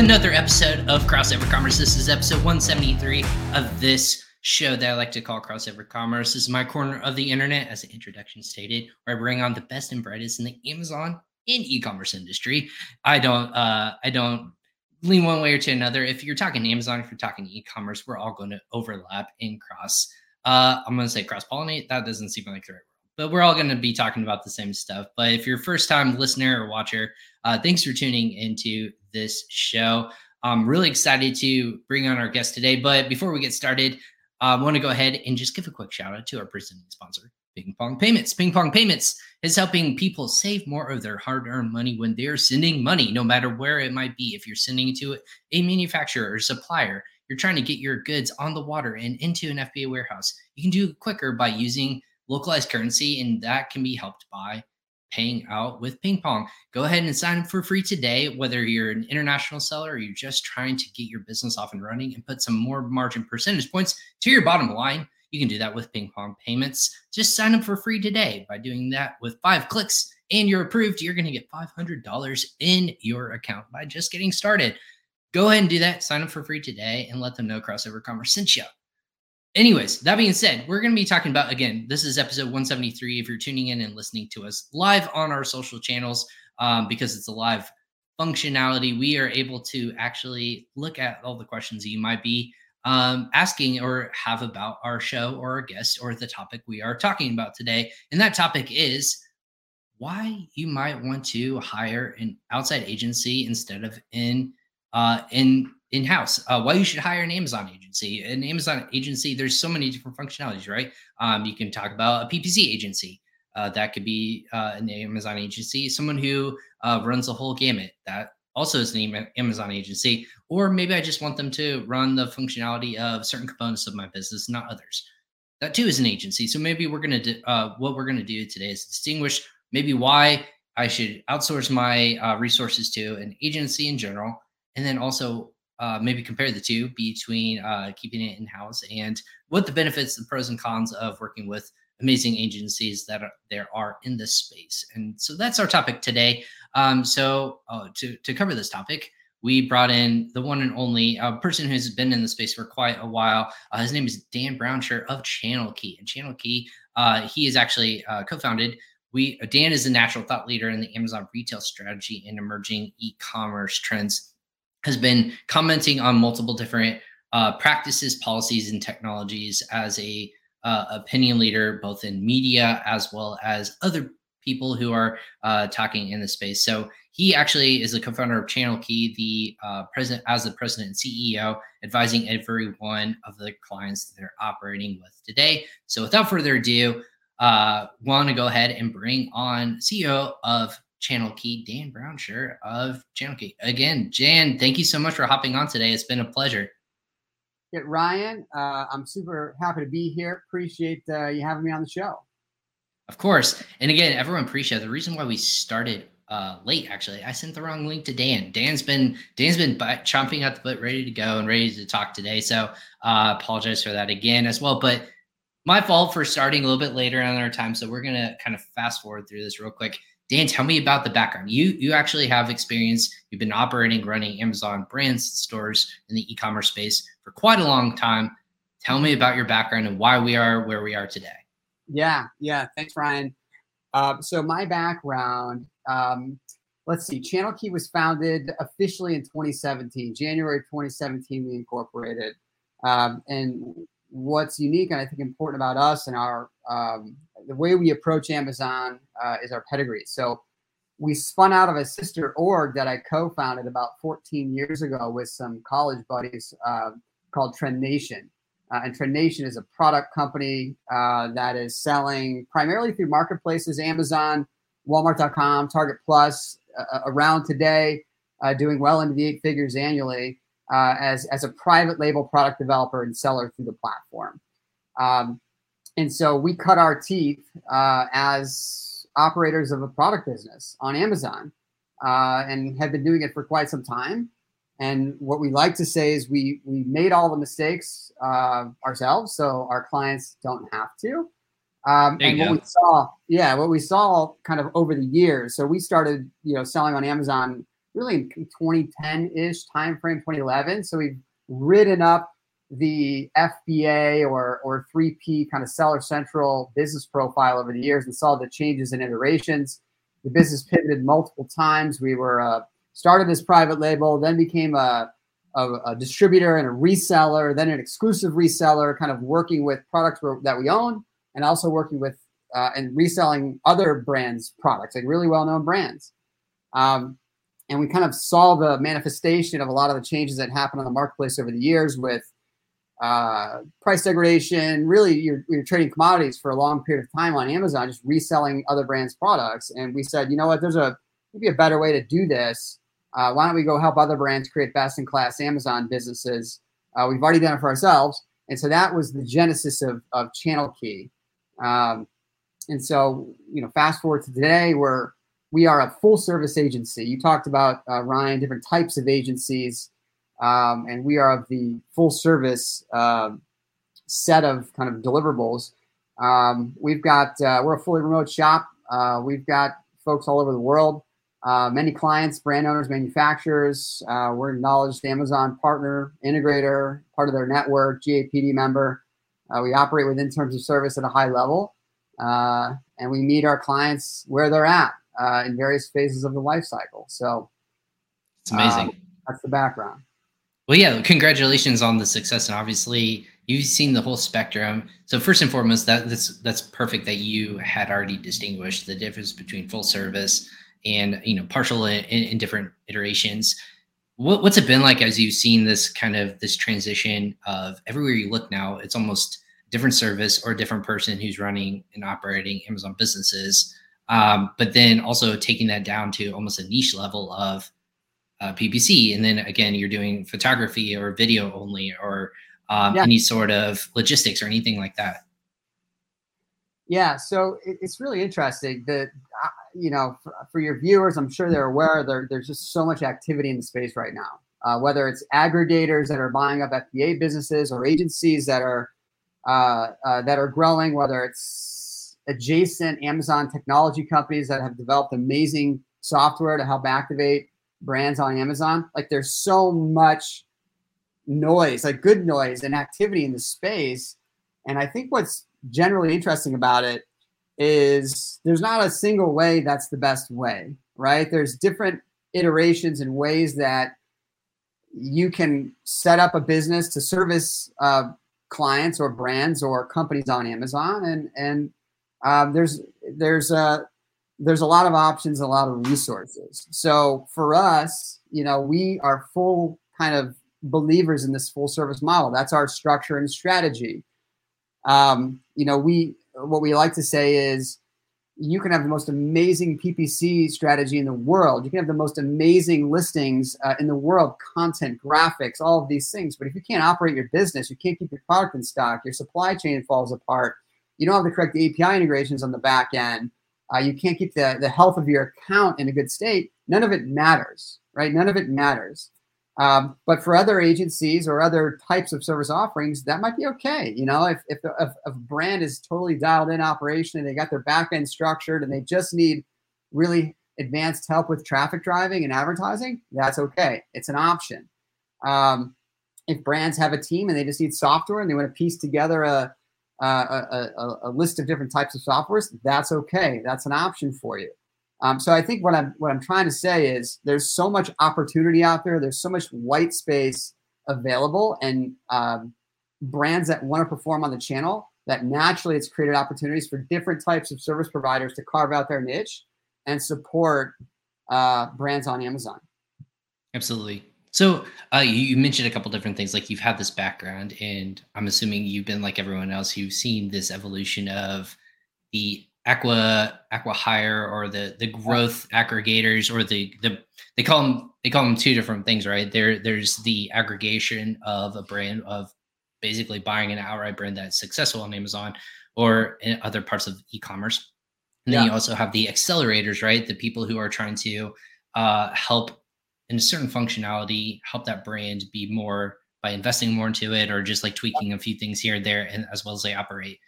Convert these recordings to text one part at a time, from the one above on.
another episode of Crossover Commerce. This is episode 173 of this show that I like to call Crossover Commerce. This is my corner of the internet, as the introduction stated, where I bring on the best and brightest in the Amazon and e-commerce industry. I don't uh I don't lean one way or to another. If you're talking Amazon, if you're talking e-commerce, we're all going to overlap and cross. Uh, I'm to say cross pollinate. That doesn't seem like the right but we're all going to be talking about the same stuff. But if you're first time listener or watcher, uh, thanks for tuning into this show. I'm really excited to bring on our guest today. But before we get started, I want to go ahead and just give a quick shout out to our presenting sponsor, Ping Pong Payments. Ping Pong Payments is helping people save more of their hard earned money when they're sending money, no matter where it might be. If you're sending it to a manufacturer or supplier, you're trying to get your goods on the water and into an FBA warehouse, you can do it quicker by using localized currency, and that can be helped by paying out with ping pong. Go ahead and sign up for free today, whether you're an international seller or you're just trying to get your business off and running and put some more margin percentage points to your bottom line. You can do that with ping pong payments. Just sign up for free today by doing that with five clicks and you're approved. You're going to get $500 in your account by just getting started. Go ahead and do that. Sign up for free today and let them know Crossover Commerce sent you. Anyways, that being said, we're going to be talking about again. This is episode 173. If you're tuning in and listening to us live on our social channels, um, because it's a live functionality, we are able to actually look at all the questions you might be um, asking or have about our show or our guest or the topic we are talking about today. And that topic is why you might want to hire an outside agency instead of in uh, in in house. Uh, why you should hire an Amazon agency? An Amazon agency, there's so many different functionalities, right? Um, you can talk about a PPC agency. Uh, that could be uh, an Amazon agency, someone who uh, runs the whole gamut. That also is an Amazon agency. Or maybe I just want them to run the functionality of certain components of my business, not others. That too is an agency. So maybe we're gonna do uh, what we're gonna do today is distinguish maybe why I should outsource my uh, resources to an agency in general, and then also uh, maybe compare the two between uh, keeping it in house and what the benefits, the pros and cons of working with amazing agencies that are, there are in this space. And so that's our topic today. Um, so uh, to to cover this topic, we brought in the one and only uh, person who's been in the space for quite a while. Uh, his name is Dan Brownsher of Channel Key. And Channel Key, uh, he is actually uh, co-founded. We Dan is a natural thought leader in the Amazon retail strategy and emerging e-commerce trends has been commenting on multiple different uh, practices, policies, and technologies as a uh, opinion leader, both in media as well as other people who are uh, talking in the space. So he actually is the co-founder of Channel Key, the uh, president as the president and CEO, advising every one of the clients that they're operating with today. So without further ado, uh, want to go ahead and bring on CEO of Channel Key, Dan Brownsher of Channel Key. Again, Jan, thank you so much for hopping on today. It's been a pleasure. Yeah, Ryan, uh, I'm super happy to be here. Appreciate uh, you having me on the show. Of course. And again, everyone appreciate the reason why we started uh, late. Actually, I sent the wrong link to Dan. Dan's been Dan's been chomping at the butt, ready to go and ready to talk today. So uh, apologize for that again as well. But my fault for starting a little bit later on our time. So we're gonna kind of fast forward through this real quick. Dan, tell me about the background. You you actually have experience. You've been operating, running Amazon brands stores in the e-commerce space for quite a long time. Tell me about your background and why we are where we are today. Yeah, yeah. Thanks, Ryan. Uh, so my background, um, let's see. Channel Key was founded officially in 2017, January 2017. We incorporated, um, and what's unique and I think important about us and our um, the way we approach Amazon uh, is our pedigree. So we spun out of a sister org that I co-founded about 14 years ago with some college buddies uh, called Trend Nation. Uh, and Trend Nation is a product company uh, that is selling primarily through marketplaces, Amazon, Walmart.com, Target Plus, uh, around today, uh, doing well into the eight figures annually uh, as, as a private label product developer and seller through the platform. Um, and so we cut our teeth uh, as operators of a product business on Amazon uh, and have been doing it for quite some time. And what we like to say is we we made all the mistakes uh, ourselves, so our clients don't have to. Um, and what go. we saw, yeah, what we saw kind of over the years. So we started, you know, selling on Amazon really in 2010-ish timeframe, 2011. So we've ridden up the FBA or or 3P kind of seller central business profile over the years and saw the changes and iterations. The business pivoted multiple times. We were uh, started as private label, then became a, a, a, distributor and a reseller, then an exclusive reseller, kind of working with products that we own and also working with uh, and reselling other brands' products, like really well known brands. Um, and we kind of saw the manifestation of a lot of the changes that happened on the marketplace over the years with uh, price degradation. Really, you're, you're trading commodities for a long period of time on Amazon, just reselling other brands' products. And we said, you know what, there's a maybe a better way to do this. Uh, why don't we go help other brands create best in class Amazon businesses? Uh, we've already done it for ourselves. And so that was the genesis of, of Channel Key. Um, and so, you know, fast forward to today, we're we are a full service agency. You talked about uh, Ryan, different types of agencies, um, and we are of the full service uh, set of kind of deliverables. Um, we've got uh, we're a fully remote shop. Uh, we've got folks all over the world. Uh, many clients, brand owners, manufacturers. Uh, we're acknowledged Amazon partner, integrator, part of their network, GAPD member. we operate within terms of service at a high level, and we meet our clients where they're at uh, in various phases of the life cycle. So it's amazing. Um, that's the background. Well, yeah, congratulations on the success, and obviously you've seen the whole spectrum. So first and foremost, that that's that's perfect that you had already distinguished the difference between full service and you know partial in, in different iterations. What, what's it been like as you've seen this kind of this transition of everywhere you look now? It's almost different service or a different person who's running and operating Amazon businesses. Um, but then also taking that down to almost a niche level of uh, PPC. And then again, you're doing photography or video only or um, yeah. any sort of logistics or anything like that. Yeah, so it, it's really interesting that, uh, you know, for, for, your viewers, I'm sure they're aware there, there's just so much activity in the space right now. Uh, whether it's aggregators that are buying up FBA businesses or agencies that are uh, uh, that are growing, whether it's adjacent Amazon technology companies that have developed amazing software to help activate brands on Amazon. Like there's so much noise, like good noise and activity in the space. And I think what's generally interesting about it is there's not a single way that's the best way, right? There's different iterations and ways that you can set up a business to service uh, clients or brands or companies on Amazon, and and um, there's there's a there's a lot of options, a lot of resources. So for us, you know, we are full kind of believers in this full service model. That's our structure and strategy. Um, you know, we what we like to say is you can have the most amazing PPC strategy in the world. You can have the most amazing listings uh, in the world, content, graphics, all of these things. But if you can't operate your business, you can't keep your product in stock, your supply chain falls apart you don't have the correct API integrations on the back end, uh, you can't keep the, the health of your account in a good state, none of it matters, right? None of it matters. Um, but for other agencies or other types of service offerings, that might be okay. You know, if, if, if, if a brand is totally dialed in operation and they got their back end structured and they just need really advanced help with traffic driving and advertising, that's okay. It's an option. Um, if brands have a team and they just need software and they want to piece together a, uh, a, a, a, list of different types of softwares, that's okay. That's an option for you. Um, so I think what I'm what I'm trying to say is there's so much opportunity out there. There's so much white space available, and um, brands that want to perform on the channel that naturally it's created opportunities for different types of service providers to carve out their niche and support uh, brands on Amazon. Absolutely. So uh, you, you, mentioned a couple different things, like you've had this background, and I'm assuming you've been like everyone else who's seen this evolution of the aqua aqua hire or the the growth aggregators or the the they call them they call them two different things, right? There there's the aggregation of a brand of basically buying an outright brand that's successful on Amazon or in other parts of e-commerce. And then yeah. you also have the accelerators, right? The people who are trying to uh, help and a certain functionality help that brand be more by investing more into it or just like tweaking a few things here and there and as well as they operate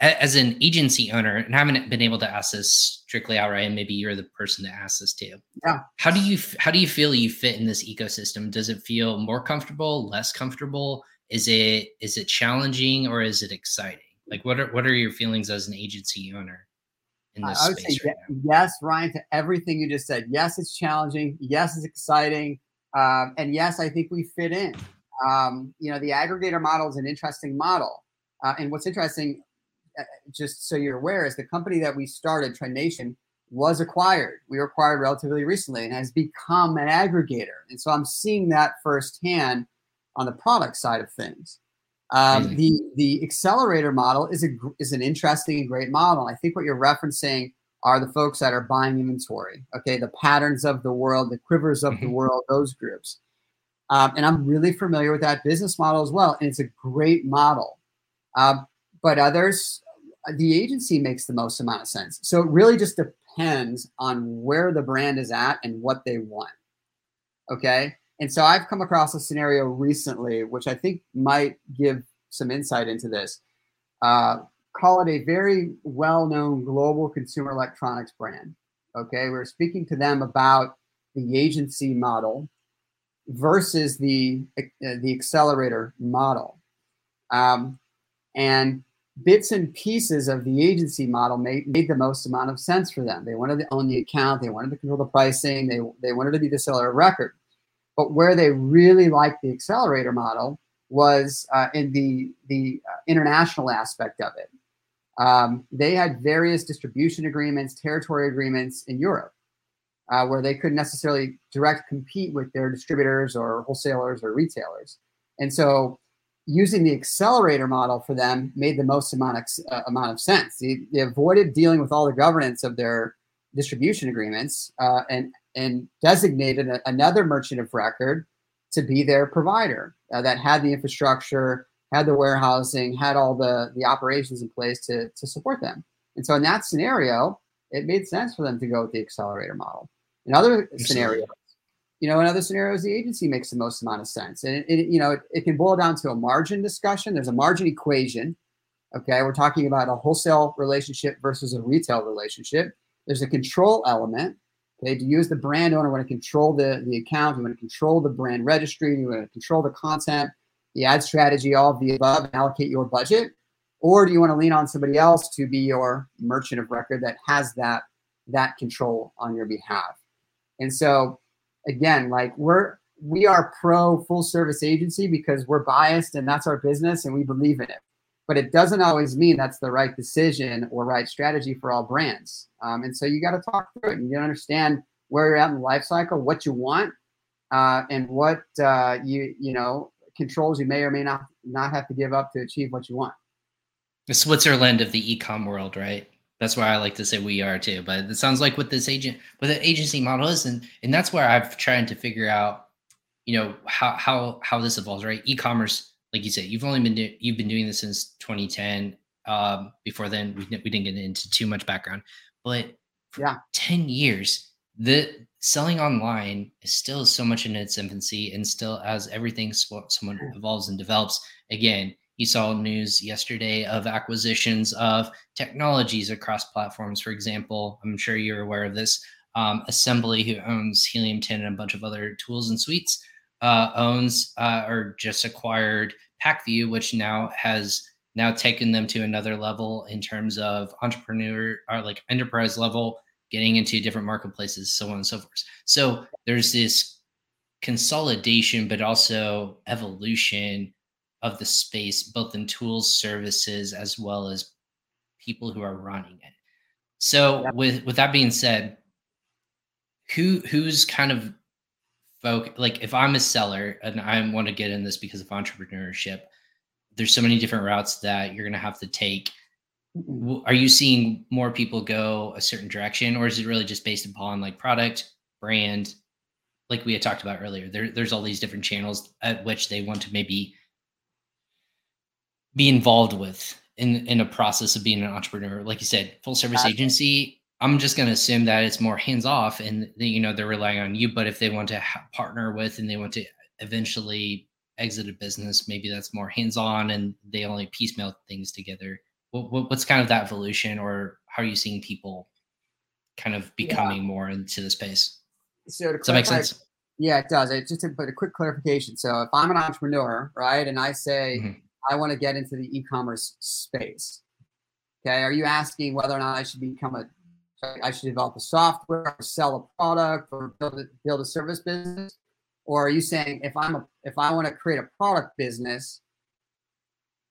as an agency owner, and I haven't been able to ask this strictly outright, and maybe you're the person to ask this to. Yeah. How do you how do you feel you fit in this ecosystem? Does it feel more comfortable, less comfortable? Is it is it challenging or is it exciting? Like what are what are your feelings as an agency owner in this I would space say right yes, Ryan, to everything you just said. Yes, it's challenging. Yes, it's exciting. Um, and yes, I think we fit in. Um, you know, the aggregator model is an interesting model. Uh, and what's interesting, uh, just so you're aware, is the company that we started, Trend Nation, was acquired. We were acquired relatively recently and has become an aggregator. And so I'm seeing that firsthand on the product side of things. Um, the the accelerator model is a is an interesting and great model. I think what you're referencing are the folks that are buying inventory. Okay, the patterns of the world, the quivers of the Mhm. world, those groups. Um, and I'm really familiar with that business model as well, and it's a great model. Um, but others, the agency makes the most amount of sense. So it really just depends on where the brand is at and what they want. Okay. And so I've come across a scenario recently, which I think might give some insight into this. Uh, call it a very well known global consumer electronics brand. Okay. We're speaking to them about the agency model versus the, uh, the accelerator model. Um, and bits and pieces of the agency model made, made the most amount of sense for them. They wanted to own the account, they wanted to control the pricing, they, they wanted to be the seller of record. But where they really liked the accelerator model was uh, in the, the uh, international aspect of it. Um, they had various distribution agreements, territory agreements in Europe, uh, where they couldn't necessarily direct compete with their distributors or wholesalers or retailers. And so using the accelerator model for them made the most amount of, uh, amount of sense. They, they, avoided dealing with all the governance of their distribution agreements uh, and, and designated a, another merchant of record to be their provider uh, that had the infrastructure, had the warehousing, had all the, the operations in place to, to support them. And so in that scenario, it made sense for them to go with the accelerator model. In other scenarios, you know, in other scenarios, the agency makes the most amount of sense. And it, it you know, it, it, can boil down to a margin discussion. There's a margin equation. Okay, we're talking about a wholesale relationship versus a retail relationship. There's a control element. Okay, to use the brand owner, want to control the, the account, you want to control the brand registry, you want to control the content, the ad strategy, all of the above, and allocate your budget. Or do you want to lean on somebody else to be your merchant of record that has that that control on your behalf? And so again, like we're we are pro full service agency because we're biased and that's our business and we believe in it. But it doesn't always mean that's the right decision or right strategy for all brands. Um, and so you got to talk through it and you understand where you're at in the life cycle, what you want, uh, and what uh, you you know controls you may or may not not have to give up to achieve what you want. The Switzerland of the e-com world, right? That's why I like to say we are too. But it sounds like what this agent, what the agency model is, and and that's where I've trying to figure out, you know, how how how this evolves, right? E-commerce, like you said, you've only been do, you've been doing this since 2010. Um, before then, we we didn't get into too much background, but yeah, 10 years, the selling online is still so much in its infancy, and still as everything someone evolves and develops. Again, you saw news yesterday of acquisitions of technologies across platforms. For example, I'm sure you're aware of this. Um, Assembly, who owns Helium 10 and a bunch of other tools and suites, uh, owns uh, or just acquired Pacvue, which now has now taken them to another level in terms of entrepreneur or like enterprise level, getting into different marketplaces, so on and so forth. So there's this consolidation, but also evolution of the space, both in tools, services, as well as people who are running it. So with with that being said, who who's kind of folk like if I'm a seller and I want to get in this because of entrepreneurship, there's so many different routes that you're gonna have to take. Are you seeing more people go a certain direction, or is it really just based upon like product, brand, like we had talked about earlier? There, there's all these different channels at which they want to maybe be involved with in in a process of being an entrepreneur like you said full service agency i'm just going to assume that it's more hands off and you know they're relying on you but if they want to ha- partner with and they want to eventually exit a business maybe that's more hands on and they only piecemeal things together what, what's kind of that evolution, or how are you seeing people kind of becoming yeah. more into the space? So does that make sense? Yeah, it does. It just to put a quick clarification. So if I'm an entrepreneur, right, and I say mm-hmm. I want to get into the e-commerce space, okay, are you asking whether or not I should become a I should develop a software or sell a product or build a, build a service business? Or are you saying if I'm a, if I want to create a product business,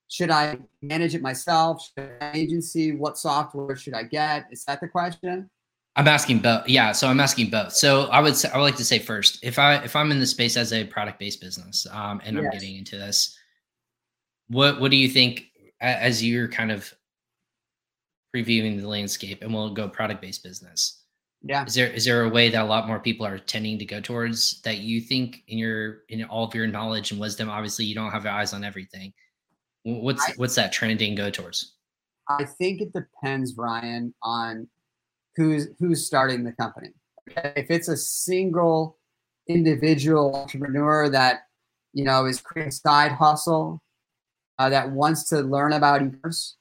should I manage it myself? Should I agency? What software should I get? Is that the question? I'm asking both. Yeah, so I'm asking both. So I would say, I would like to say first, if I if I'm in the space as a product based business, um, and yes. I'm getting into this, what what do you think as you're kind of previewing the landscape, and we'll go product based business? Yeah. Is there is there a way that a lot more people are tending to go towards that you think in your in all of your knowledge and wisdom? Obviously, you don't have your eyes on everything. What's I, what's that trending go towards? I think it depends, Ryan, on who's who's starting the company. If it's a single individual entrepreneur that you know is creating a side hustle uh, that wants to learn about e-commerce,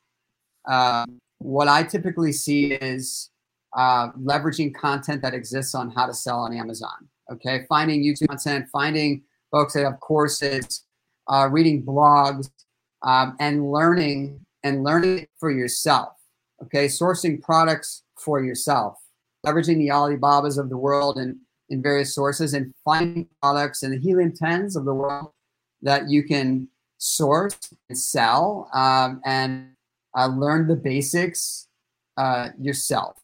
uh, what I typically see is uh, leveraging content that exists on how to sell on Amazon. Okay, finding YouTube content, finding folks that have courses, uh, reading blogs, um, and learning and learning for yourself. Okay, sourcing products for yourself, leveraging the Alibabas of the world and in various sources, and finding products and the helium tens of the world that you can source and sell um, and uh, learn the basics uh, yourself.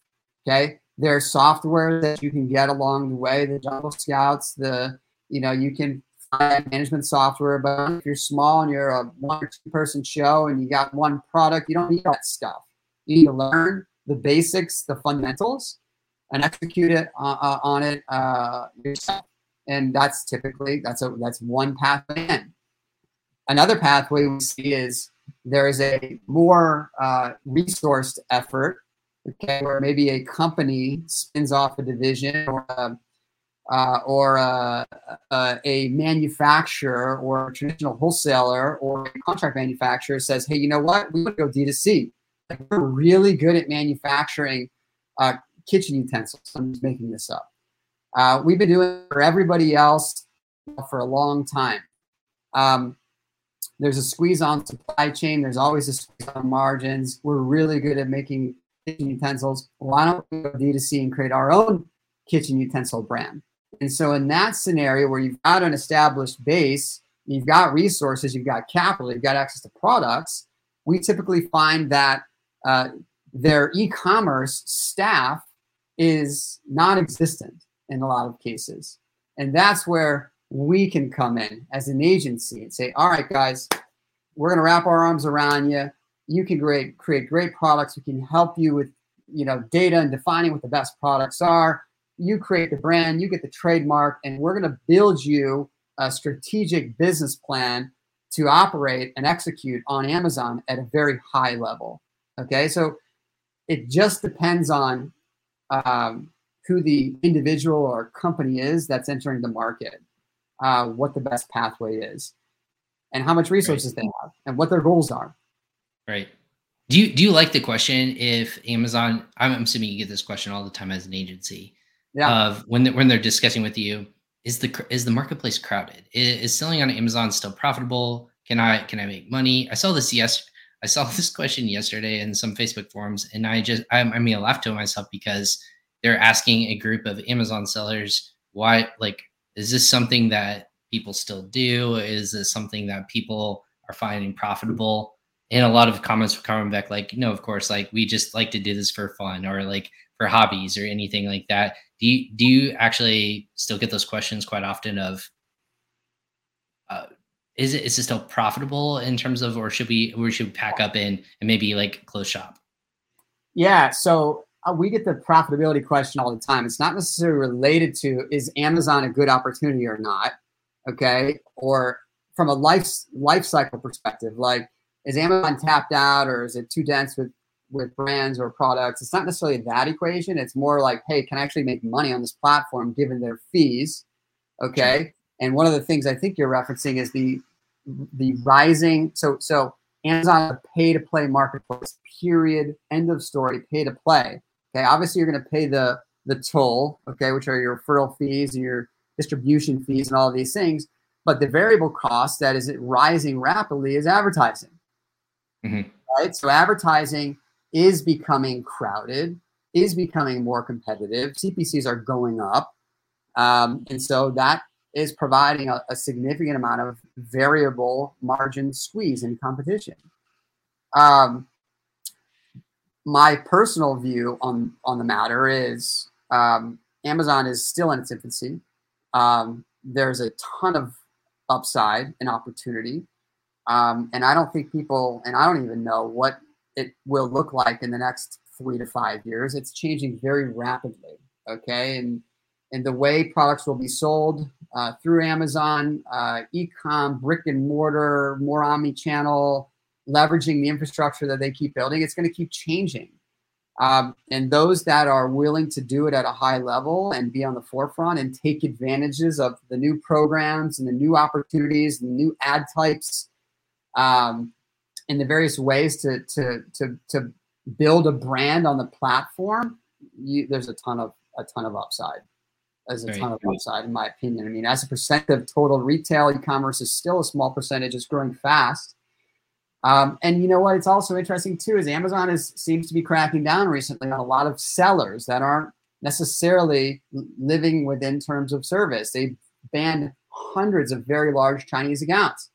Okay, there's software that you can get along the way, the Jungle Scouts, the you know you can find management software. But if you're small and you're a one or two person show and you got one product, you don't need that stuff. You need to learn the basics, the fundamentals, and execute it uh, uh, on it uh, yourself. And that's typically that's a that's one path in. Another pathway we see is there is a more uh, resourced effort, okay, where maybe a company spins off a division or a, uh, or a, a, a, manufacturer or a traditional wholesaler or a contract manufacturer says, hey, you know what? We want to go D2C. Like, we're really good at manufacturing uh, kitchen utensils. I'm just making this up. Uh, we've been doing it for everybody else for a long time. Um, there's a squeeze on supply chain. There's always a squeeze on margins. We're really good at making kitchen utensils. Why don't we go D2C and create our own kitchen utensil brand? And so, in that scenario where you've got an established base, you've got resources, you've got capital, you've got access to products, we typically find that uh, their e-commerce staff is non-existent in a lot of cases, and that's where we can come in as an agency and say, "All right, guys, we're going to wrap our arms around you. You can create create great products. We can help you with you know data and defining what the best products are." you create the brand, you get the trademark, and we're going to build you a strategic business plan to operate and execute on Amazon at a very high level. Okay, so it just depends on um, who the individual or company is that's entering the market, uh, what the best pathway is, and how much resources right. they have, and what their goals are. Right. Do you do you like the question if Amazon? I'm assuming you get this question all the time as an agency yeah. of when they, when they're discussing with you is the is the marketplace crowded is, is, selling on amazon still profitable can i can i make money i saw this yes i saw this question yesterday in some facebook forums and i just i, I mean i laughed to myself because they're asking a group of amazon sellers why like is this something that people still do? Is this something that people are finding profitable? And a lot of comments were coming back like no of course like we just like to do this for fun or like for hobbies or anything like that. Do you do you actually still get those questions quite often of uh, is it is it still profitable in terms of or should we or should we pack up in and maybe like close shop? Yeah so uh, we get the profitability question all the time it's not necessarily related to is amazon a good opportunity or not okay or from a life life cycle perspective like is amazon tapped out or is it too dense with with brands or products. It's not necessarily that equation. It's more like, hey, can I actually make money on this platform given their fees? Okay. And one of the things I think you're referencing is the the rising. So so Amazon a pay to play marketplace. Period. End of story. Pay to play. Okay. Obviously, you're going to pay the the toll. Okay, which are your referral fees and your distribution fees and all these things. But the variable cost that is rising rapidly is advertising. Mm-hmm. Right. So advertising is becoming crowded, is becoming more competitive. CPCs are going up. Um, and so that is providing a, a, significant amount of variable margin squeeze in competition. Um, my personal view on, on the matter is um, Amazon is still in its infancy. Um, there's a ton of upside and opportunity. Um, and I don't think people, and I don't even know what it will look like in the next three to five years. It's changing very rapidly. Okay. And, and the way products will be sold uh, through Amazon, uh, e-com, brick and mortar, more omni-channel, leveraging the infrastructure that they keep building, it's going to keep changing. Um, and those that are willing to do it at a high level and be on the forefront and take advantages of the new programs and the new opportunities and the new ad types um, and the various ways to, to, to, to build a brand on the platform, you, there's a ton of a ton of upside. There's a ton of upside, in my opinion. I mean, as a percent of total retail, e-commerce is still a small percentage. It's growing fast. Um, and you know what? It's also interesting too is Amazon is seems to be cracking down recently on a lot of sellers that aren't necessarily living within terms of service. They banned hundreds of very large Chinese accounts,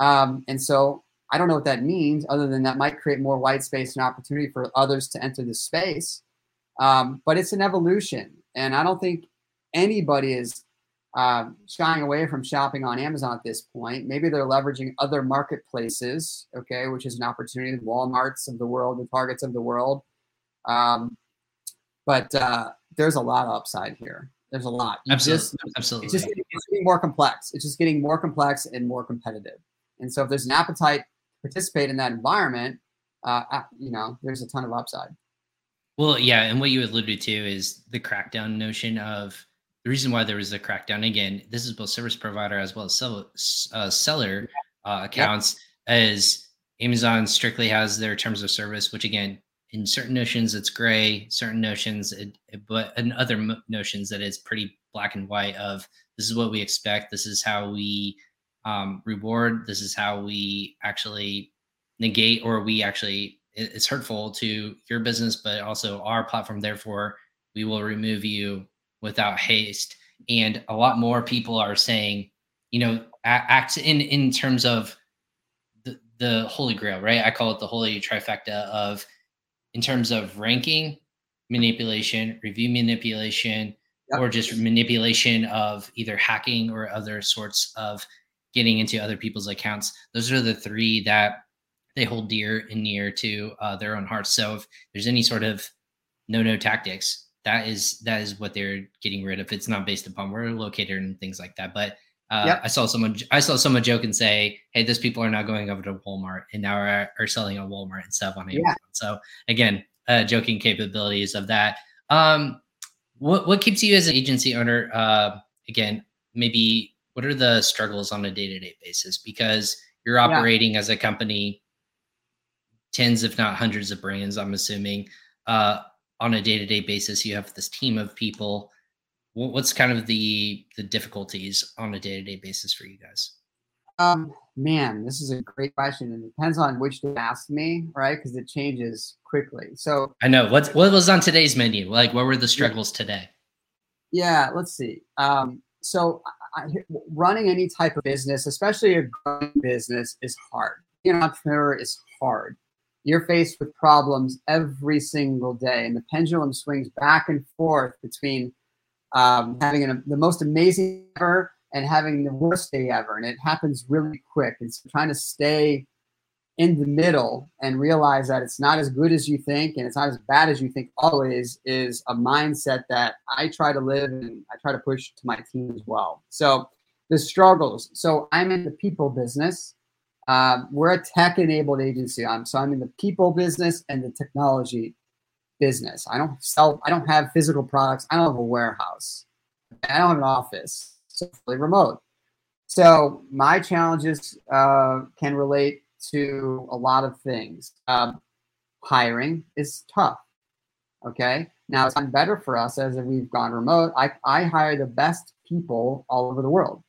um, and so I don't know what that means, other than that might create more white space and opportunity for others to enter the space. Um, but it's an evolution, and I don't think anybody is uh, shying away from shopping on Amazon at this point. Maybe they're leveraging other marketplaces, okay, which is an opportunity, the Walmarts of the world, the Targets of the world. Um, but uh, there's a lot of upside here. There's a lot. You absolutely, just, absolutely. It's just it's getting more complex. It's just getting more complex and more competitive. And so, if there's an appetite to participate in that environment, uh, you know, there's a ton of upside. Well, yeah, and what you alluded to is the crackdown notion of the reason why there was a crackdown again this is both service provider as well as sell, uh, seller uh, accounts yep. as amazon strictly has their terms of service which again in certain notions it's gray certain notions it, it, but in other mo- notions that it's pretty black and white of this is what we expect this is how we um, reward this is how we actually negate or we actually it, it's hurtful to your business but also our platform therefore we will remove you without haste. And a lot more people are saying, you know, act in in terms of the, the holy grail, right? I call it the holy trifecta of in terms of ranking, manipulation, review manipulation, yep. or just manipulation of either hacking or other sorts of getting into other people's accounts. Those are the three that they hold dear and near to uh, their own hearts. So if there's any sort of no no tactics, that is that is what they're getting rid of. It's not based upon where we're located and things like that. But uh, yep. I saw someone I saw someone joke and say, "Hey, those people are now going over to Walmart and now are, are selling on Walmart and stuff on Amazon." Yeah. So again, uh, joking capabilities of that. Um, what what keeps you as an agency owner? Uh, again, maybe what are the struggles on a day to day basis because you're operating yeah. as a company, tens if not hundreds of brands. I'm assuming. Uh, on a day-to-day basis you have this team of people. What's kind of the the difficulties on a day-to-day basis for you guys? Um man this is a great question and it depends on which to ask me right? Because it changes quickly. So i know. What what was on today's menu? Like what were the struggles today? Yeah let's see. Um so I, running any type of business especially a growing business is hard. Being an entrepreneur is hard you're faced with problems every single day, and the pendulum swings back and forth between um, having an, the most amazing ever and having the worst day ever, and it happens really quick. And so trying to stay in the middle and realize that it's not as good as you think and it's not as bad as you think always is a mindset that I try to live and I try to push to my team as well. So the struggles. So I'm in the people business. Um, we're a tech-enabled agency. I'm so I'm in the people business and the technology business. I don't sell. I don't have physical products. I don't have a warehouse. I don't have an office. So fully remote. So my challenges uh, can relate to a lot of things. Um, hiring is tough. Okay. Now it's gotten better for us as we've gone remote. I, I hire the best people all over the world,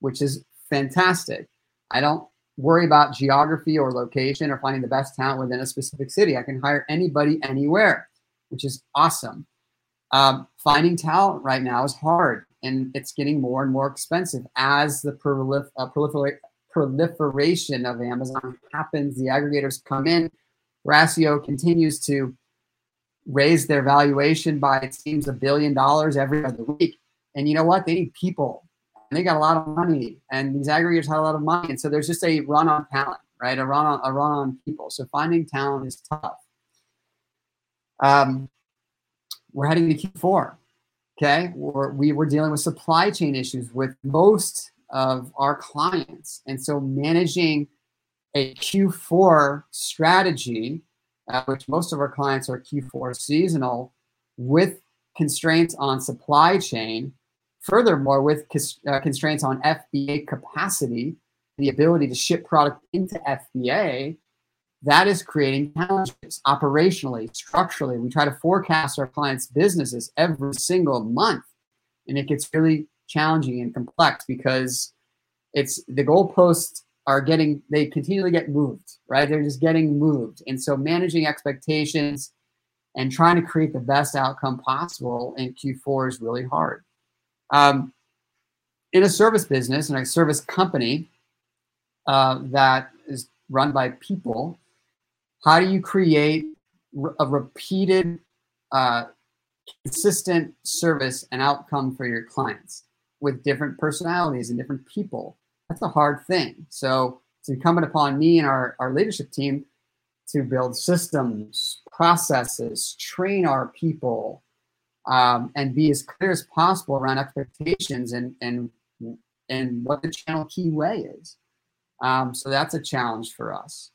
which is fantastic. I don't worry about geography or location or finding the best talent within a specific city. I can hire anybody anywhere, which is awesome. Um, finding talent right now is hard and it's getting more and more expensive as the prolif- uh, prolifer- proliferation of Amazon happens. The aggregators come in. Thrasio continues to raise their valuation by it seems a billion dollars every other week. And you know what? They need people. They got a lot of money, and these aggregators have a lot of money, and so there's just a run on talent, right? A run on a run on people. So finding talent is tough. Um, we're heading to Q4. Okay, we're, we were dealing with supply chain issues with most of our clients, and so managing a Q4 strategy, uh, which most of our clients are Q4 seasonal, with constraints on supply chain Furthermore, with uh, constraints on FBA capacity, the ability to ship product into FBA, that is creating challenges operationally, structurally. We try to forecast our clients' businesses every single month, and it gets really challenging and complex because it's the goalposts are getting they continually get moved, right? They're just getting moved, and so managing expectations and trying to create the best outcome possible in Q4 is really hard. Um, in a service business and a service company uh, that is run by people, how do you create a repeated, uh, consistent service and outcome for your clients with different personalities and different people? That's a hard thing. So it's incumbent upon me and our, our leadership team to build systems, processes, train our people, um, and be as clear as possible around expectations and and and what the channel key way is. Um, so that's a challenge for us.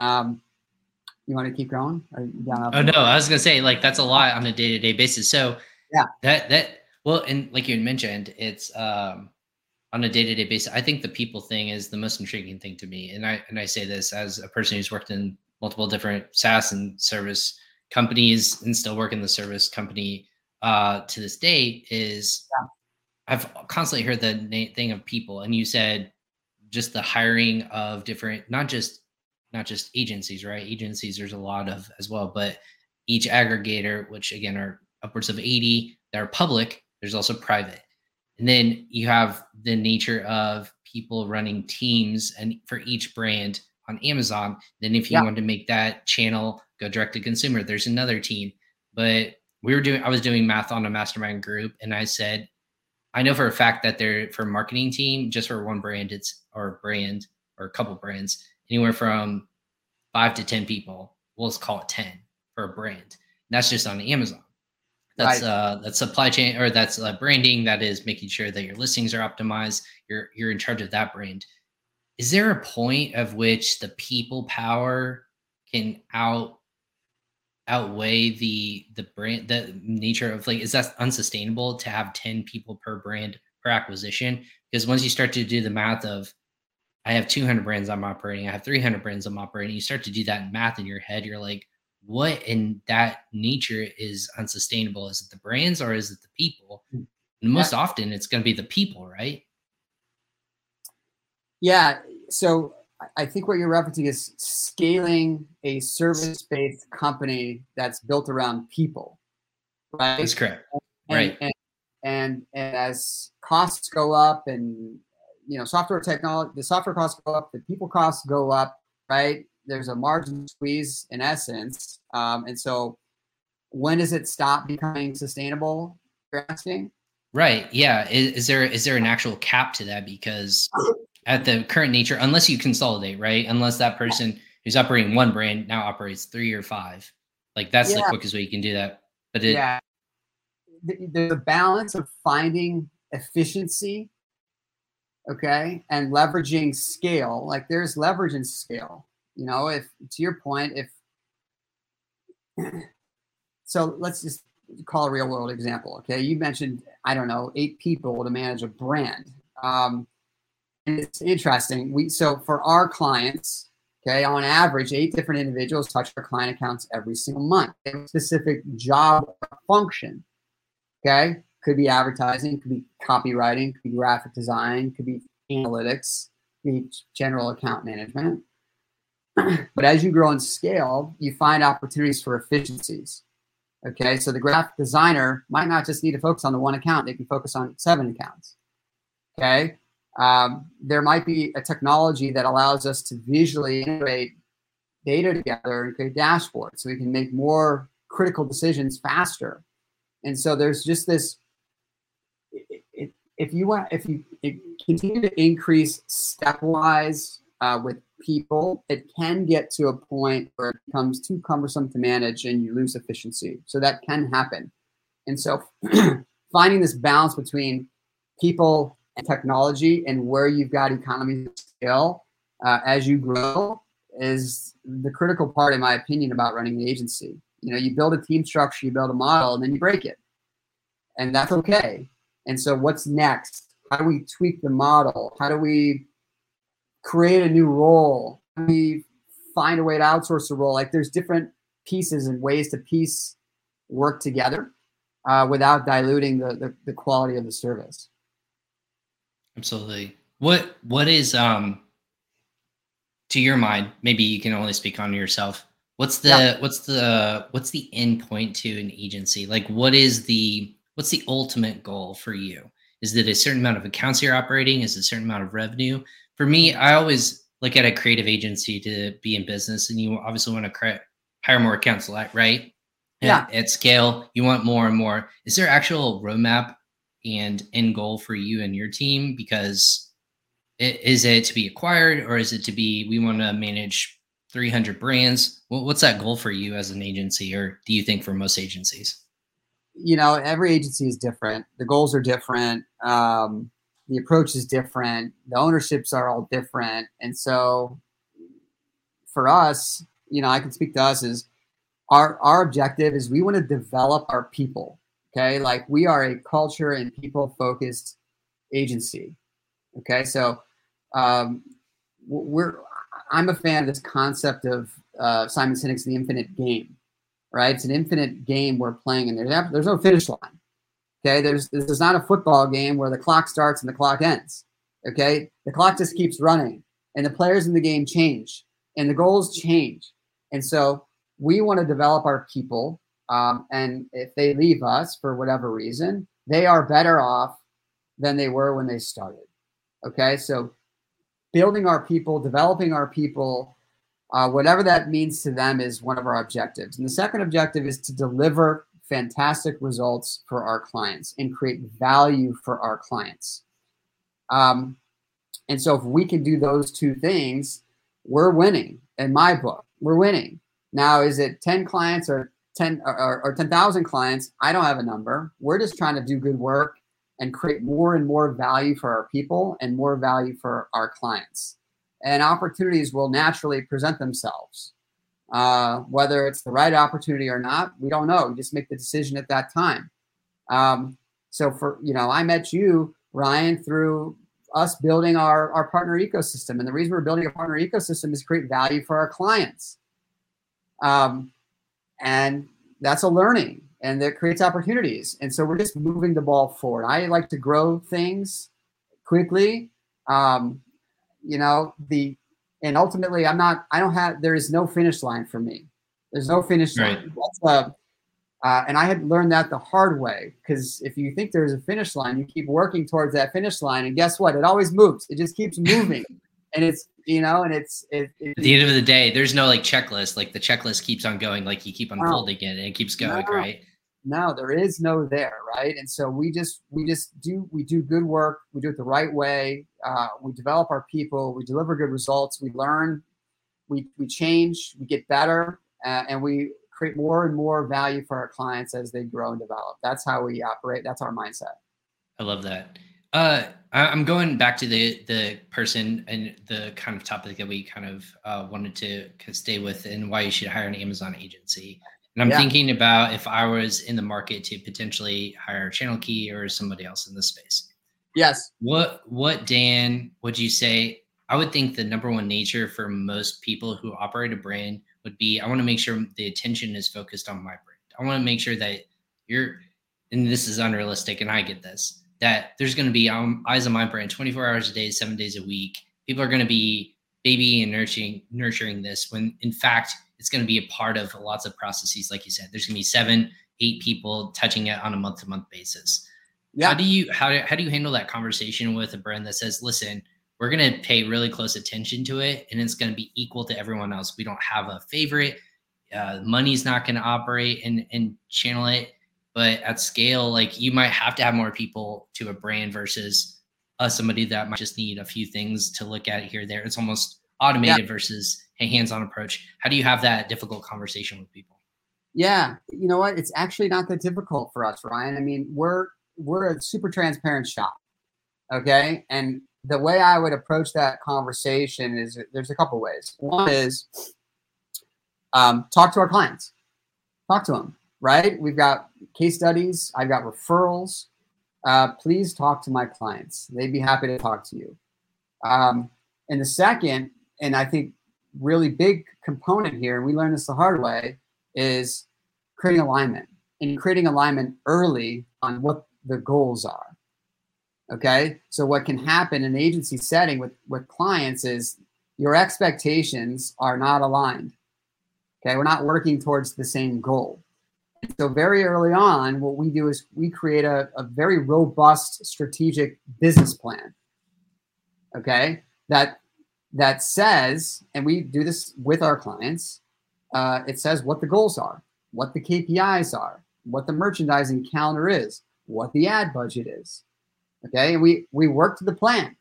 Um, you want to keep going? oh no, I was gonna say like that's a lot on a day to day basis. So yeah, that that well, and like you mentioned, it's um, on a day to day basis. I think the people thing is the most intriguing thing to me, and I and I say this as a person who's worked in multiple different SaaS and service companies and still work in the service company uh, to this day is yeah. I've constantly heard the thing of people, and you said just the hiring of different, not just not just agencies, right? Agencies, there's a lot of as well, but each aggregator, which again are upwards of 80 that are public, there's also private. And then you have the nature of people running teams and for each brand on Amazon. Then if you yeah. want to make that channel go direct to consumer, there's another team. But we were doing i was doing math on a mastermind group and i said i know for a fact that they're for marketing team just for one brand it's or brand or a couple brands anywhere from five to ten people. We'll just call it 10 for a brand. And that's just on amazon. That's right. uh that's supply chain or that's uh, branding that is making sure that your listings are optimized. You're you're in charge of that brand. Is there a point of which the people power can out outweigh the the brand the nature of like is that unsustainable to have 10 people per brand per acquisition because once you start to do the math of i have 200 brands i'm operating i have 300 brands i'm operating you start to do that math in your head you're like what in that nature is unsustainable is it the brands or is it the people hmm. and most yeah. often it's going to be the people right yeah so I think what you're referencing is scaling a service-based company that's built around people, right? That's correct. And, right. And, and, and as costs go up, and you know, software technology, the software costs go up, the people costs go up, right? There's a margin squeeze in essence, um, and so when does it stop becoming sustainable? You're asking. Right. Yeah. Is, is there is there an actual cap to that? Because at the current nature, unless you consolidate, right? Unless that person who's operating one brand now operates three or five. Like that's yeah. the quickest way you can do that. But it, yeah, the, a balance of finding efficiency, okay, and leveraging scale. Like there's leverage in scale. You know, if to your point, if so, let's just call a real world example. Okay, you mentioned I don't know eight people to manage a brand. Um, it's interesting. We so for our clients, Okay, on average, eight different individuals touch our client accounts every single month. A specific job function. Okay, could be advertising, could be copywriting, could be graphic design, could be analytics, could be general account management. but as you grow and scale, you find opportunities for efficiencies. Okay, so the graphic designer might not just need to focus on the one account, they can focus on seven accounts. Okay, um, there might be a technology that allows us to visually integrate data together and create dashboards so we can make more critical decisions faster. And so there's just this. If you want, if you continue to increase stepwise uh, with people, it can get to a point where it becomes too cumbersome to manage and you lose efficiency. So that can happen. And so finding this balance between people and technology and where you've got economies of scale uh, as you grow is the critical part, in my opinion, about running an agency. You know, you build a team structure, you build a model, and then you break it. And that's okay. And so what's next? How do we tweak the model? How do we create a new role? How do we find a way to outsource the role? Like there's different pieces and ways to piece work together uh, without diluting the, the, the quality of the service. Absolutely. What what is um to your mind, maybe you can only speak on yourself. What's the yeah. what's the what's the end point to an agency? Like what is the what's the ultimate goal for you? Is it a certain amount of accounts you're operating? Is it a certain amount of revenue? For me, I always look at a creative agency to be in business, and you obviously want to cre- hire more accounts, right? Yeah. At, at scale, you want more and more. Is there actual roadmap and end goal for you and your team? Because it, is it to be acquired or is it to be we want to manage 300 brands? Well, what's that goal for you as an agency, or do you think for most agencies? You know, every agency is different. The goals are different. Um, the approach is different. The ownerships are all different, and so for us, you know, I can speak to us is our our objective is we want to develop our people Okay, like we are a culture and people focused agency. Okay, so um, we're I'm a fan of this concept of uh, Simon Sinek's The Infinite Game. Right, it's an infinite game we're playing, and there's there's no finish line. Okay, there's this is not a football game where the clock starts and the clock ends. Okay, the clock just keeps running, and the players in the game change, and the goals change, and so we want to develop our people um, and if they leave us for whatever reason, they are better off than they were when they started. Okay, so building our people, developing our people, uh, whatever that means to them is one of our objectives. And the second objective is to deliver fantastic results for our clients and create value for our clients. Um, and so if we can do those two things, we're winning in my book. We're winning. Now, is it 10 clients or 10 or, or 10,000 clients, I don't have a number. We're just trying to do good work and create more and more value for our people and more value for our clients. And opportunities will naturally present themselves. Uh, whether it's the right opportunity or not, we don't know. We just make the decision at that time. Um, so for you know, I met you, Ryan, through us building our, our partner ecosystem. And the reason we're building a partner ecosystem is create value for our clients. Um, and that's a learning and that creates opportunities. And so we're just moving the ball forward. I like to grow things quickly. Um, you know the and ultimately i'm not i don't have there is no finish line for me. There's no finish right. line uh, uh, and i had learned that the hard way because if you think there's a finish line you keep working towards that finish line and guess what? It always moves. It just keeps moving. And it's you know, and it's it, it, at the end of the day, there's no like checklist. Like the checklist keeps on going, like you keep unfolding no, it and it keeps going, no, right? No, there is no there, right? And so we just we just do we do good work, we do it the right way, uh, we develop our people, we deliver good results, we learn, we we change, we get better, uh, and we create more and more value for our clients as they grow and develop. That's how we operate. That's our mindset. I love that. Uh, I'm going back to the the person and the kind of topic that we kind of uh, wanted to stay with, and why you should hire an Amazon agency. And I'm yeah. thinking about if I was in the market to potentially hire Channel Key or somebody else in this space. Yes. What what Dan would you say I would think the number one nature for most people who operate a brand would be I want to make sure the attention is focused on my brand. I want to make sure that you're, and this is unrealistic, and I get this, that there's going to be um, eyes on my brand 24 hours a day, seven days a week. People are going to be baby and nurturing nurturing this when in fact it's going to be a part of lots of processes like you said there's going to be seven eight people touching it on a month to month basis yeah. how do you how, how do you handle that conversation with a brand that says listen we're going to pay really close attention to it and it's going to be equal to everyone else we don't have a favorite uh, money's not going to operate and and channel it but at scale like you might have to have more people to a brand versus uh, somebody that might just need a few things to look at here there. It's almost automated yeah. versus a hands-on approach. How do you have that difficult conversation with people? Yeah. You know what? It's actually not that difficult for us ryan. I mean we're we're a super transparent shop okay? And the way i would approach that conversation is there's a couple ways. One is um, talk to our clients. Talk to them right we've got case studies i've got referrals uh, please talk to my clients. They'd be happy to talk to you. Um, and the second, and I think really big component here, and we learned this the hard way, is creating alignment and creating alignment early on what the goals are. Okay. So what can happen in agency setting with, with clients is your expectations are not aligned. Okay. We're not working towards the same goal. So very early on, what we do is we create a, a very robust strategic business plan. Okay, that that says, and we do this with our clients. Uh, it says what the goals are, what the KPIs are, what the merchandising calendar is, what the ad budget is. Okay, and we we work to the plan.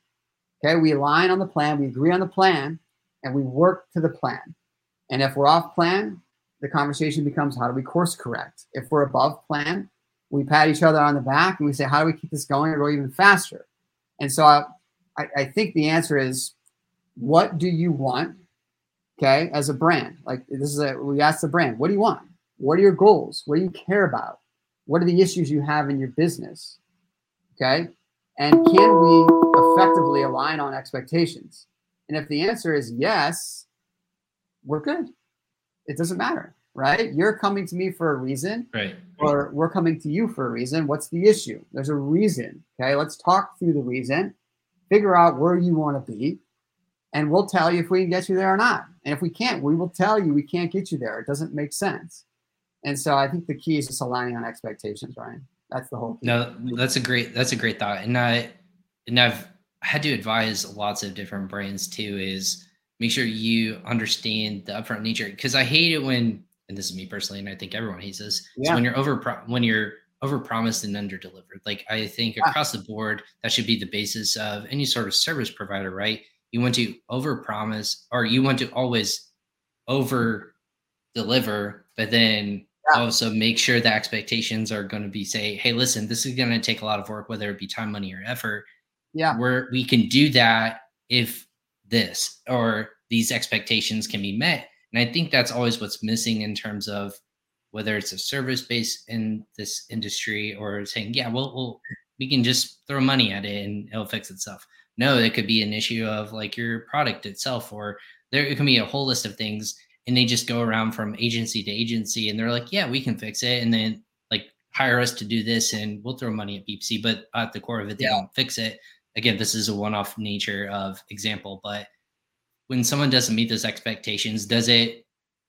Okay, we align on the plan, we agree on the plan, and we work to the plan. And if we're off plan, the conversation becomes how do we course correct? If we're above plan, we pat each other on the back and we say, how do we keep this going or go even faster? And so I, I think the answer is, what do you want? Okay, as a brand, like this is a we ask the brand, what do you want? What are your goals? What do you care about? What are the issues you have in your business? Okay, and can we effectively align on expectations? And if the answer is yes, we're good it doesn't matter, right? You're coming to me for a reason, right? Or we're coming to you for a reason. What's the issue? There's a reason. Okay, let's talk through the reason, figure out where you want to be, and we'll tell you if we can get you there or not. And if we can't, we will tell you we can't get you there. It doesn't make sense. And so I think the key is just aligning on expectations, Ryan. That's the whole. Key. No, that's a great. That's a great thought. And I, and I've had to advise lots of different brands too. Is make sure you understand the upfront nature because i hate it when and this is me personally and i think everyone hates this yeah. when you're over when you're over promised and under delivered like i think across the board that should be the basis of any sort of service provider right? You want to over promise or you want to always over deliver but then yeah. also make sure the expectations are going to be say hey listen this is going to take a lot of work whether it be time money or effort. Yeah. Where we can do that if this or these expectations can be met. And I think that's always what's missing in terms of whether it's a service base in this industry or saying, yeah, well, well, we can just throw money at it and it'll fix itself. No, it could be an issue of like your product itself, or there it can be a whole list of things. And they just go around from agency to agency and they're like, yeah, we can fix it. And then like hire us to do this and we'll throw money at PPC, but at the core of it, they yeah. don't fix it again, this is a one-off nature of example, but when someone doesn't meet those expectations, does it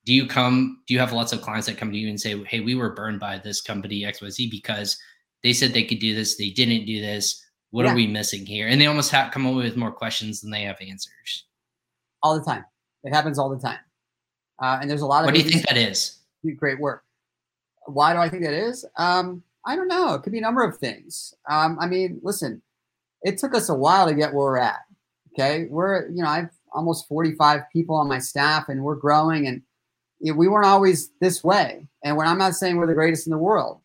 do you come do you have lots of clients that come to you and say, Hey, we were burned by this company XYZ because they said they could do this, they didn't do this. What yeah. are we missing here? And they almost have come up with more questions than they have answers. All the time. It happens all the time. Uh, and there's a lot of what do you think that is? Great work. Why do I think that is? Um, I don't know. It could be a number of things. Um, I mean, listen, it took us a while to get where we're at. Okay, we're you know I've almost 45 people on my staff, and we're growing, and you know, we weren't always this way. And when I'm not saying we're the greatest in the world,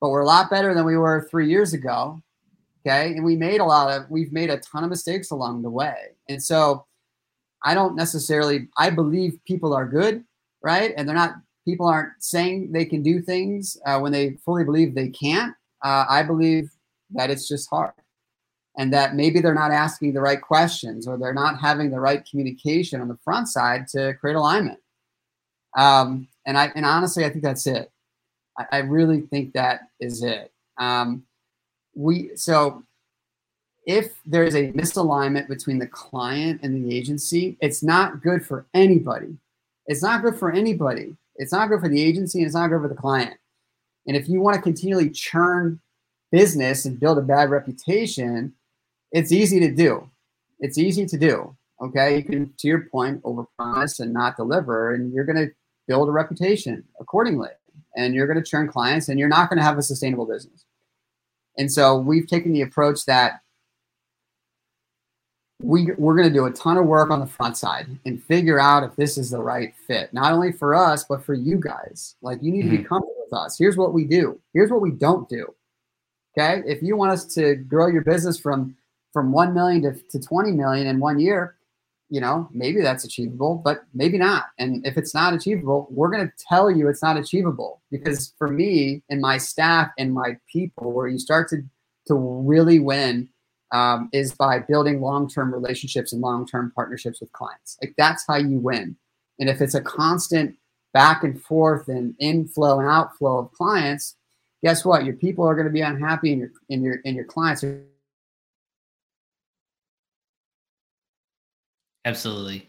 but we're a lot better than we were three years ago. Okay, and we made a lot of we've made a ton of mistakes along the way, and so I don't necessarily I believe people are good, right? And they're not people aren't saying they can do things uh, when they fully believe they can't. Uh, I believe that it's just hard and that maybe they're not asking the right questions or they're not having the right communication on the front side to create alignment. Um, and I and honestly, I think that's it. I, I really think that is it. Um, we so if there's a misalignment between the client and the agency, it's not good for anybody. It's not good for anybody. It's not good for the agency and it's not good for the client. And if you want to continually churn business and build a bad reputation, it's easy to do. It's easy to do. Okay. You can, to your point, overpromise and not deliver, and you're going to build a reputation accordingly. And you're going to churn clients and you're not going to have a sustainable business. And so we've taken the approach that we, we're going to do a ton of work on the front side and figure out if this is the right fit, not only for us, but for you guys. Like, you need mm-hmm. to be mm-hmm. comfortable with us. Here's what we do. Here's what we don't do. Okay. If you want us to grow your business from, from 1 million to, to 20 million in one year, you know, maybe that's achievable, but maybe not. And if it's not achievable, we're going to tell you it's not achievable because for me and my staff and my people, where you start to, to really win um, is by building long-term relationships and long-term partnerships with clients. Like that's how you win. And if it's a constant back and forth and inflow and outflow of clients, guess what? Your people are going to be unhappy, and your and your and your clients are. Absolutely.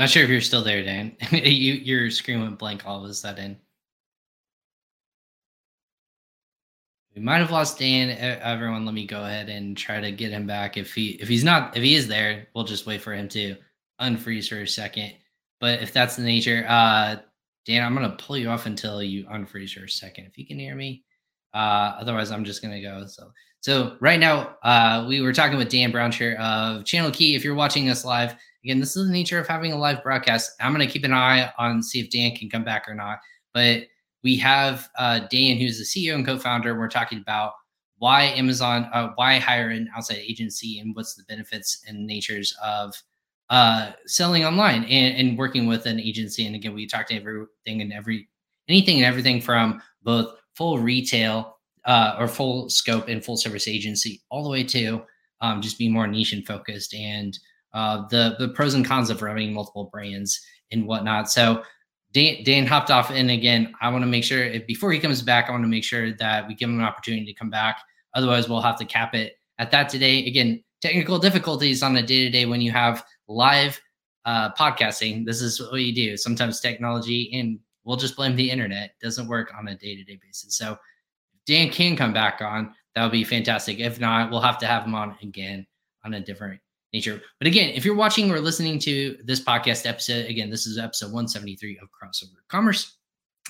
Not sure if you're still there, Dan. you your screen went blank all of a sudden. We might have lost Dan. Everyone, let me go ahead and try to get him back. If he if he's not if he is there, we'll just wait for him to unfreeze for a second. But if that's the nature, uh, Dan, I'm gonna pull you off until you unfreeze for a second. If you can hear me, uh, otherwise I'm just gonna go. So so right now, uh, we were talking with Dan Brownsher of Channel Key. If you're watching us live, again, this is the nature of having a live broadcast. I'm gonna keep an eye on see if Dan can come back or not. But we have uh, Dan, who's the CEO and co-founder. We're talking about why Amazon, uh, why hire an outside agency, and what's the benefits and natures of uh, selling online and, and working with an agency. And again, we talked everything and every anything and everything from both full retail uh, or full scope and full service agency, all the way to um, just being more niche and focused, and uh, the the pros and cons of running multiple brands and whatnot. So Dan, Dan hopped off, and again, I want to make sure if, before he comes back, I want to make sure that we give him an opportunity to come back. Otherwise, we'll have to cap it at that today. Again, technical difficulties on a day to day when you have live uh, podcasting. This is what you do. Sometimes technology, and we'll just blame the internet, doesn't work on a day to day basis. So, Dan can come back on, that would be fantastic. If not, we'll have to have him on again on a different nature. But again, if you're watching or listening to this podcast episode, again, this is episode 173 of Crossover Commerce.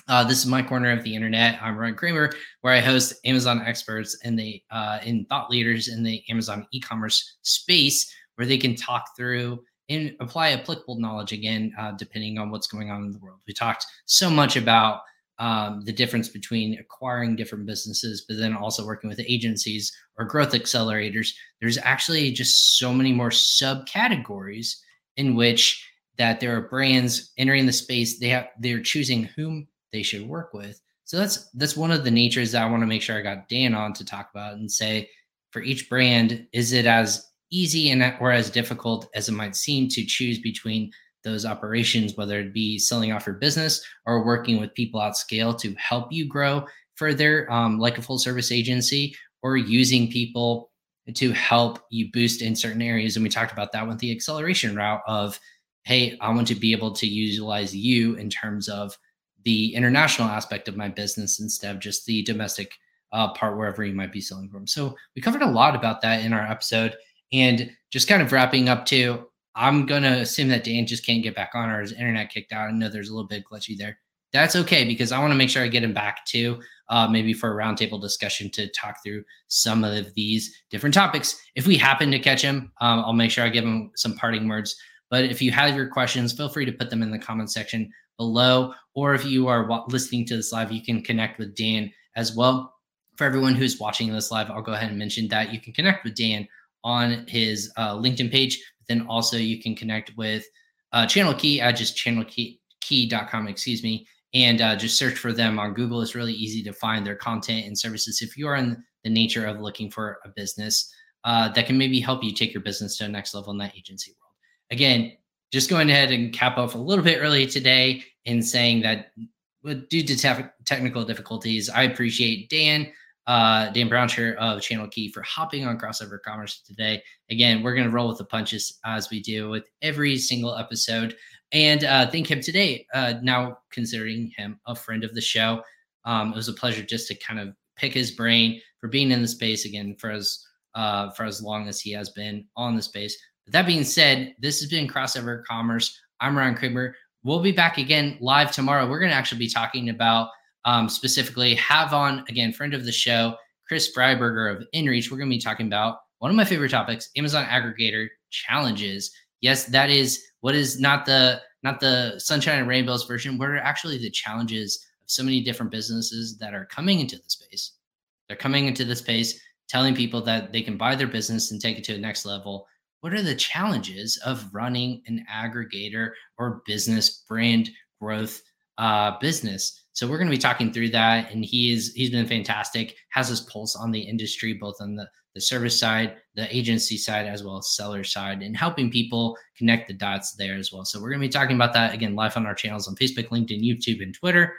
Uh, this is my corner of the internet. I'm Ryan Kramer, where I host Amazon experts and the uh, and thought leaders in the Amazon e-commerce space, where they can talk through and apply applicable knowledge again, uh, depending on what's going on in the world. We talked so much about um, the difference between acquiring different businesses, but then also working with agencies or growth accelerators. There's actually just so many more subcategories in which that there are brands entering the space. They have they're choosing whom they should work with. So that's that's one of the natures that I want to make sure I got Dan on to talk about and say for each brand, is it as easy and or as difficult as it might seem to choose between those operations, whether it be selling off your business or working with people at scale to help you grow further, um, like a full service agency, or using people to help you boost in certain areas. And we talked about that with the acceleration route of, hey, I want to be able to utilize you in terms of the international aspect of my business instead of just the domestic uh, part wherever you might be selling from. So we covered a lot about that in our episode. And just kind of wrapping up too, I'm gonna assume that Dan just can't get back on or his internet kicked out. I know there's a little bit glitchy there. That's okay because I want to make sure I get him back too, uh, maybe for a roundtable discussion to talk through some of these different topics. If we happen to catch him, um, I'll make sure I give him some parting words. But if you have your questions, feel free to put them in the comment section below. Or if you are listening to this live, you can connect with Dan as well. For everyone who's watching this live, I'll go ahead and mention that you can connect with Dan on his uh, LinkedIn page. Then also you can connect with uh, Channel Key at just channelkey.com, excuse me, and uh, just search for them on Google. It's really easy to find their content and services if you are in the nature of looking for a business uh, that can maybe help you take your business to the next level in that agency world. Again, just going ahead and cap off a little bit early today in saying that due to te- technical difficulties, I appreciate Dan, uh, Dan Brownsher of Channel Key for hopping on Crossover Commerce today. Again, we're going to roll with the punches as we do with every single episode. And uh, thank him today, uh, now considering him a friend of the show. Um, it was a pleasure just to kind of pick his brain for being in the space again for as uh, for as long as he has been on the space. But that being said, this has been Crossover Commerce. I'm Ryan Kramer. We'll be back again live tomorrow. We're going to actually be talking about um, specifically have on again friend of the show Chris Freiberger of InReach. We're going to be talking about one of my favorite topics: Amazon aggregator challenges. Yes, that is what is not the not the sunshine and rainbows version. What are actually the challenges of so many different businesses that are coming into the space? They're coming into the space telling people that they can buy their business and take it to the next level. What are the challenges of running an aggregator or business brand growth uh, business? So we're going to be talking through that, and he is he's been fantastic. Has his pulse on the industry, both on the the service side, the agency side, as well as seller side, and helping people connect the dots there as well. So we're going to be talking about that again live on our channels on Facebook, LinkedIn, YouTube, and Twitter.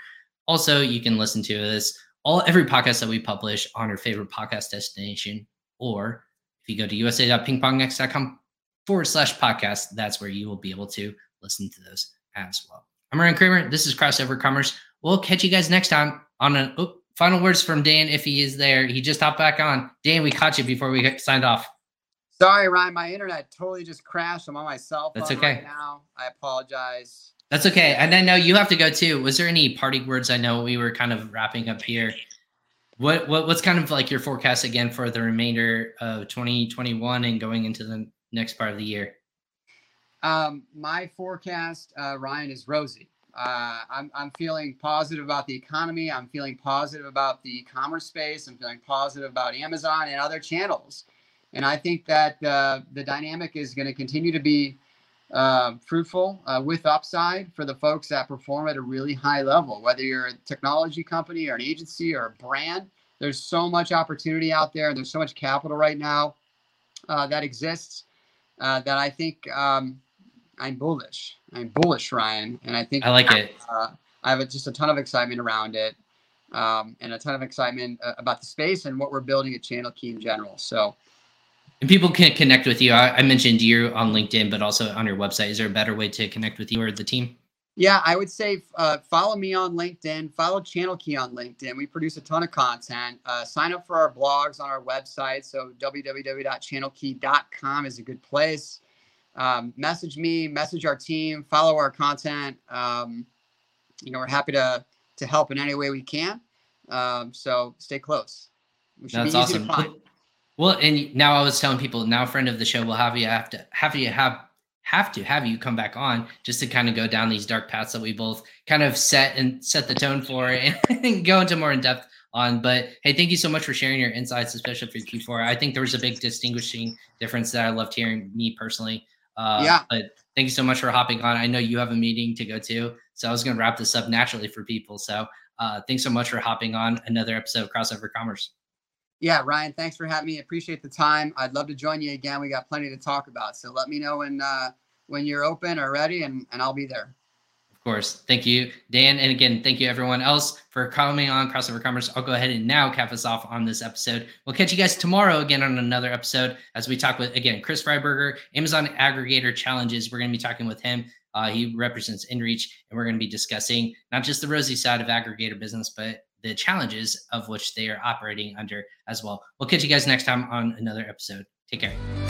Also, you can listen to this all every podcast that we publish on your favorite podcast destination, or if you go to usa.pingpongnext.com forward slash podcast, that's where you will be able to listen to those as well. I'm Ryan Kramer. This is Crossover Commerce. We'll catch you guys next time on a oh, final words from Dan if he is there. He just hopped back on. Dan, we caught you before we signed off. Sorry, Ryan. My internet totally just crashed. I'm on my cell phone That's okay. right now. I apologize. That's okay. And I know you have to go too. Was there any party words? I know we were kind of wrapping up here. What, what what's kind of like your forecast again for the remainder of 2021 and going into the next part of the year? Um, my forecast, uh, Ryan, is rosy. Uh, I'm, I'm feeling positive about the economy. I'm feeling positive about the commerce space. I'm feeling positive about Amazon and other channels. And I think that uh, the dynamic is going to continue to be uh, fruitful uh, with upside for the folks that perform at a really high level. Whether you're a technology company or an agency or a brand, there's so much opportunity out there, and there's so much capital right now uh, that exists uh, that I think um, I'm bullish. I'm bullish, Ryan, and I think I like it. Uh, I have a, just a ton of excitement around it, um, and a ton of excitement uh, about the space and what we're building at Channel Key in general. So. And people can connect with you. I, I, mentioned you on LinkedIn, but also on your website. Is there a better way to connect with you or the team? Yeah, I would say uh, follow me on LinkedIn. Follow Channel Key on LinkedIn. We produce a ton of content. Uh, sign up for our blogs on our website. So www.channelkey.com is a good place. Um, message me, message our team, follow our content. Um, you know, we're happy to to help in any way we can. Um, so stay close. That's awesome. Well, and now I was telling people now, friend of the show, we'll have you have to have you have have to have you come back on just to kind of go down these dark paths that we both kind of set and set the tone for and, and go into more in depth on. But hey, thank you so much for sharing your insights, especially for Q4. I think there was a big distinguishing difference that I loved hearing me personally. Uh, yeah. But thank you so much for hopping on. I know you have a meeting to go to, so I was going to wrap this up naturally for people. So uh, thanks so much for hopping on another episode of Crossover Commerce. Yeah, Ryan, thanks for having me. Appreciate the time. I'd love to join you again. We got plenty to talk about. So let me know when uh, when you're open or ready, and, and I'll be there. Of course. Thank you, Dan. And again, thank you everyone else for coming on Crossover Commerce. I'll go ahead and now cap us off on this episode. We'll catch you guys tomorrow again on another episode as we talk with, again, Chris Freiberger, Amazon Aggregator Challenges. We're going to be talking with him. Uh, he represents InReach, and we're going to be discussing not just the rosy side of aggregator business, but the challenges of which they are operating under as well. We'll catch you guys next time on another episode. Take care.